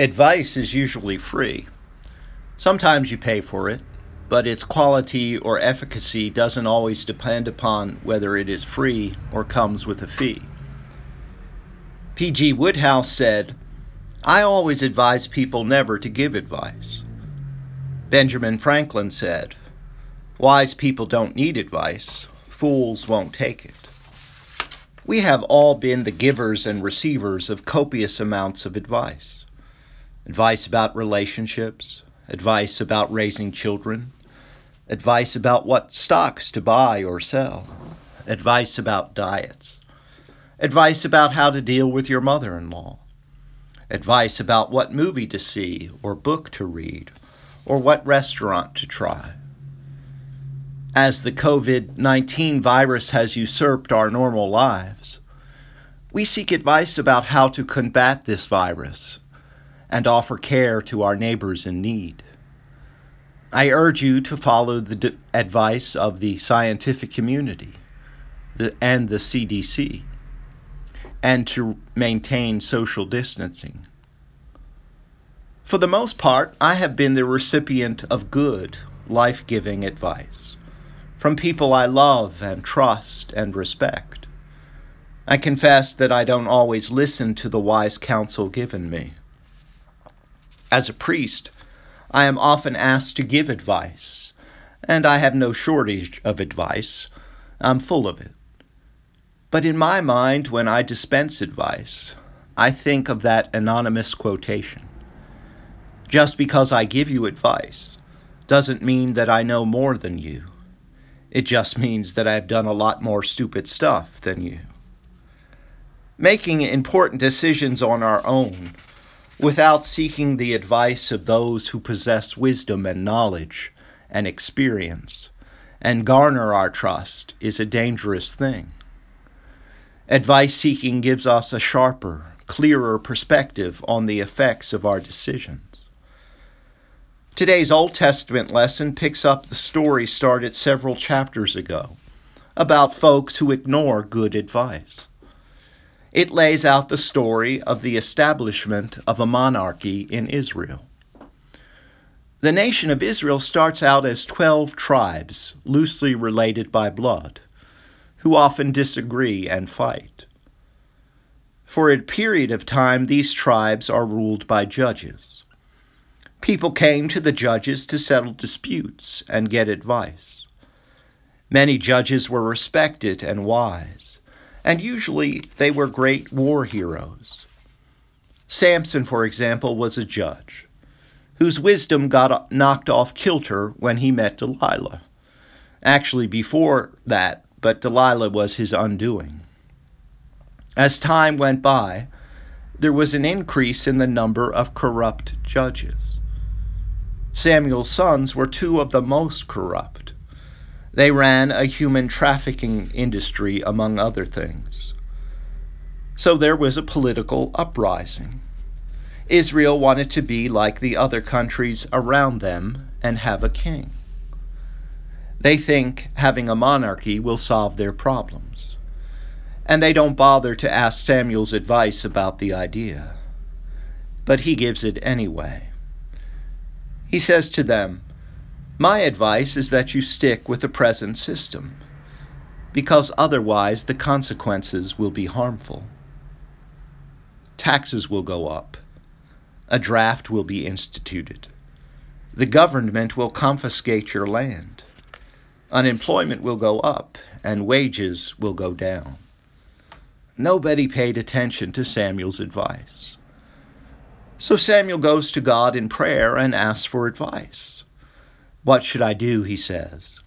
Advice is usually free. Sometimes you pay for it, but its quality or efficacy doesn't always depend upon whether it is free or comes with a fee. P.G. Wodehouse said, I always advise people never to give advice. Benjamin Franklin said, Wise people don't need advice, fools won't take it. We have all been the givers and receivers of copious amounts of advice advice about relationships, advice about raising children, advice about what stocks to buy or sell, advice about diets, advice about how to deal with your mother in law, advice about what movie to see or book to read or what restaurant to try. As the COVID 19 virus has usurped our normal lives, we seek advice about how to combat this virus and offer care to our neighbors in need. I urge you to follow the d- advice of the scientific community the, and the CDC and to maintain social distancing. For the most part, I have been the recipient of good, life giving advice from people I love and trust and respect. I confess that I don't always listen to the wise counsel given me. As a priest, I am often asked to give advice, and I have no shortage of advice. I'm full of it. But in my mind, when I dispense advice, I think of that anonymous quotation. Just because I give you advice doesn't mean that I know more than you. It just means that I've done a lot more stupid stuff than you. Making important decisions on our own without seeking the advice of those who possess wisdom and knowledge and experience and garner our trust is a dangerous thing. Advice seeking gives us a sharper, clearer perspective on the effects of our decisions. Today's Old Testament lesson picks up the story started several chapters ago about folks who ignore good advice. It lays out the story of the establishment of a monarchy in Israel. The nation of Israel starts out as 12 tribes, loosely related by blood, who often disagree and fight. For a period of time, these tribes are ruled by judges. People came to the judges to settle disputes and get advice. Many judges were respected and wise and usually they were great war heroes. Samson, for example, was a judge whose wisdom got knocked off kilter when he met Delilah. Actually, before that, but Delilah was his undoing. As time went by, there was an increase in the number of corrupt judges. Samuel's sons were two of the most corrupt. They ran a human trafficking industry, among other things. So there was a political uprising. Israel wanted to be like the other countries around them and have a king. They think having a monarchy will solve their problems. And they don't bother to ask Samuel's advice about the idea. But he gives it anyway. He says to them, my advice is that you stick with the present system, because otherwise the consequences will be harmful. Taxes will go up. A draft will be instituted. The government will confiscate your land. Unemployment will go up, and wages will go down. Nobody paid attention to Samuel's advice. So Samuel goes to God in prayer and asks for advice. What should I do? He says.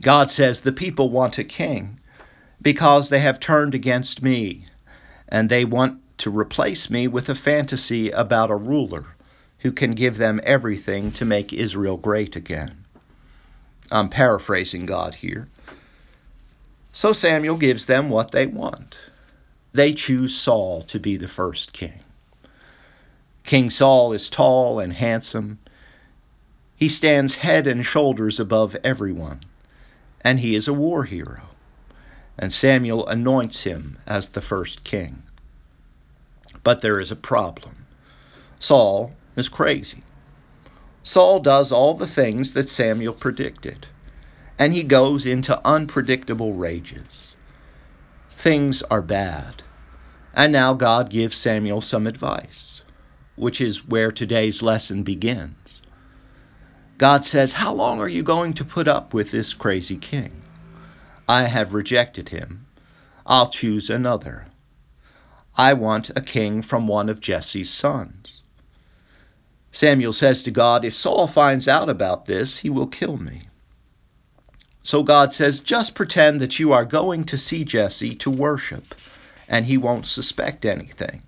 God says, The people want a king because they have turned against me, and they want to replace me with a fantasy about a ruler who can give them everything to make Israel great again. I'm paraphrasing God here. So Samuel gives them what they want. They choose Saul to be the first king. King Saul is tall and handsome. He stands head and shoulders above everyone, and he is a war hero. And Samuel anoints him as the first king. But there is a problem. Saul is crazy. Saul does all the things that Samuel predicted, and he goes into unpredictable rages. Things are bad. And now God gives Samuel some advice, which is where today's lesson begins. God says, How long are you going to put up with this crazy king? I have rejected him. I'll choose another. I want a king from one of Jesse's sons. Samuel says to God, If Saul finds out about this, he will kill me. So God says, Just pretend that you are going to see Jesse to worship, and he won't suspect anything.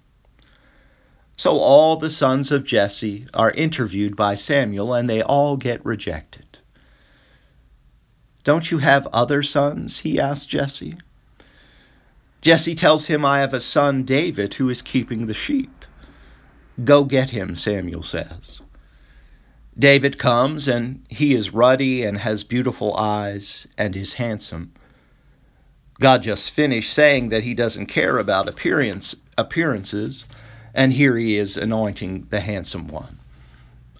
So all the sons of Jesse are interviewed by Samuel, and they all get rejected. Don't you have other sons? he asks Jesse. Jesse tells him, I have a son, David, who is keeping the sheep. Go get him, Samuel says. David comes, and he is ruddy and has beautiful eyes and is handsome. God just finished saying that he doesn't care about appearance, appearances, and here he is anointing the handsome one.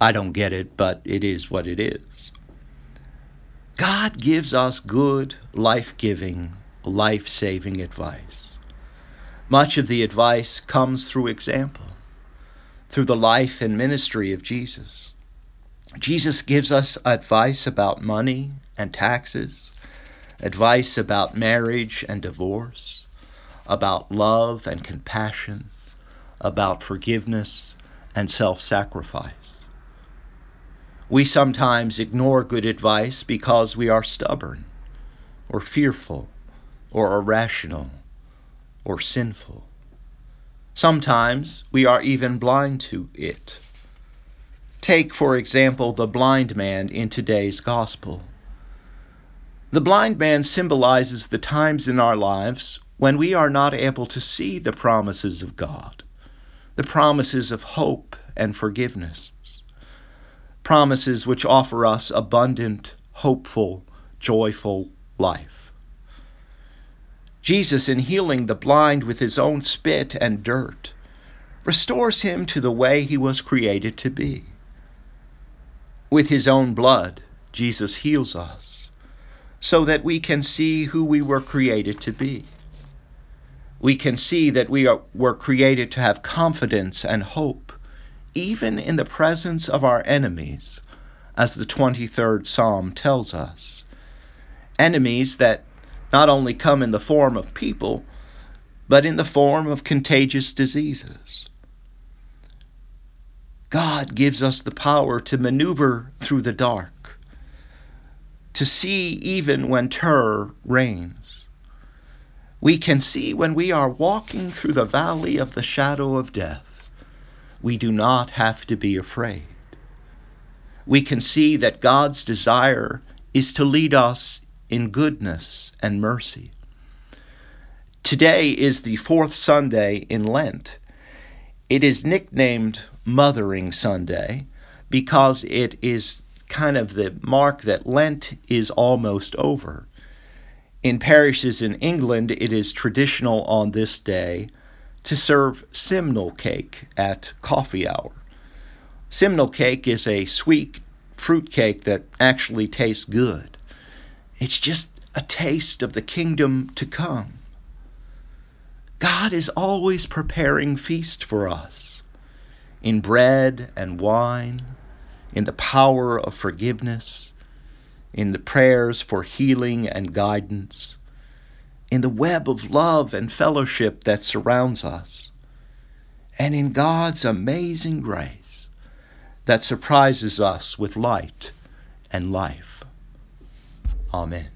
I don't get it, but it is what it is. God gives us good, life giving, life saving advice. Much of the advice comes through example through the life and ministry of Jesus. Jesus gives us advice about money and taxes, advice about marriage and divorce, about love and compassion, about forgiveness and self sacrifice. We sometimes ignore good advice because we are stubborn, or fearful, or irrational, or sinful. Sometimes we are even blind to it. Take, for example, the blind man in today's gospel. The blind man symbolizes the times in our lives when we are not able to see the promises of God, the promises of hope and forgiveness, promises which offer us abundant, hopeful, joyful life. Jesus, in healing the blind with his own spit and dirt, restores him to the way he was created to be. With his own blood, Jesus heals us so that we can see who we were created to be. We can see that we are, were created to have confidence and hope, even in the presence of our enemies, as the 23rd Psalm tells us. Enemies that not only come in the form of people, but in the form of contagious diseases. God gives us the power to maneuver through the dark, to see even when terror reigns. We can see when we are walking through the valley of the shadow of death. We do not have to be afraid. We can see that God's desire is to lead us in goodness and mercy. Today is the fourth Sunday in Lent. It is nicknamed Mothering Sunday because it is kind of the mark that Lent is almost over. In parishes in England, it is traditional on this day to serve simnel cake at coffee hour. Simnel cake is a sweet fruit cake that actually tastes good. It's just a taste of the kingdom to come. God is always preparing feast for us in bread and wine, in the power of forgiveness, in the prayers for healing and guidance, in the web of love and fellowship that surrounds us, and in God's amazing grace that surprises us with light and life. Amen.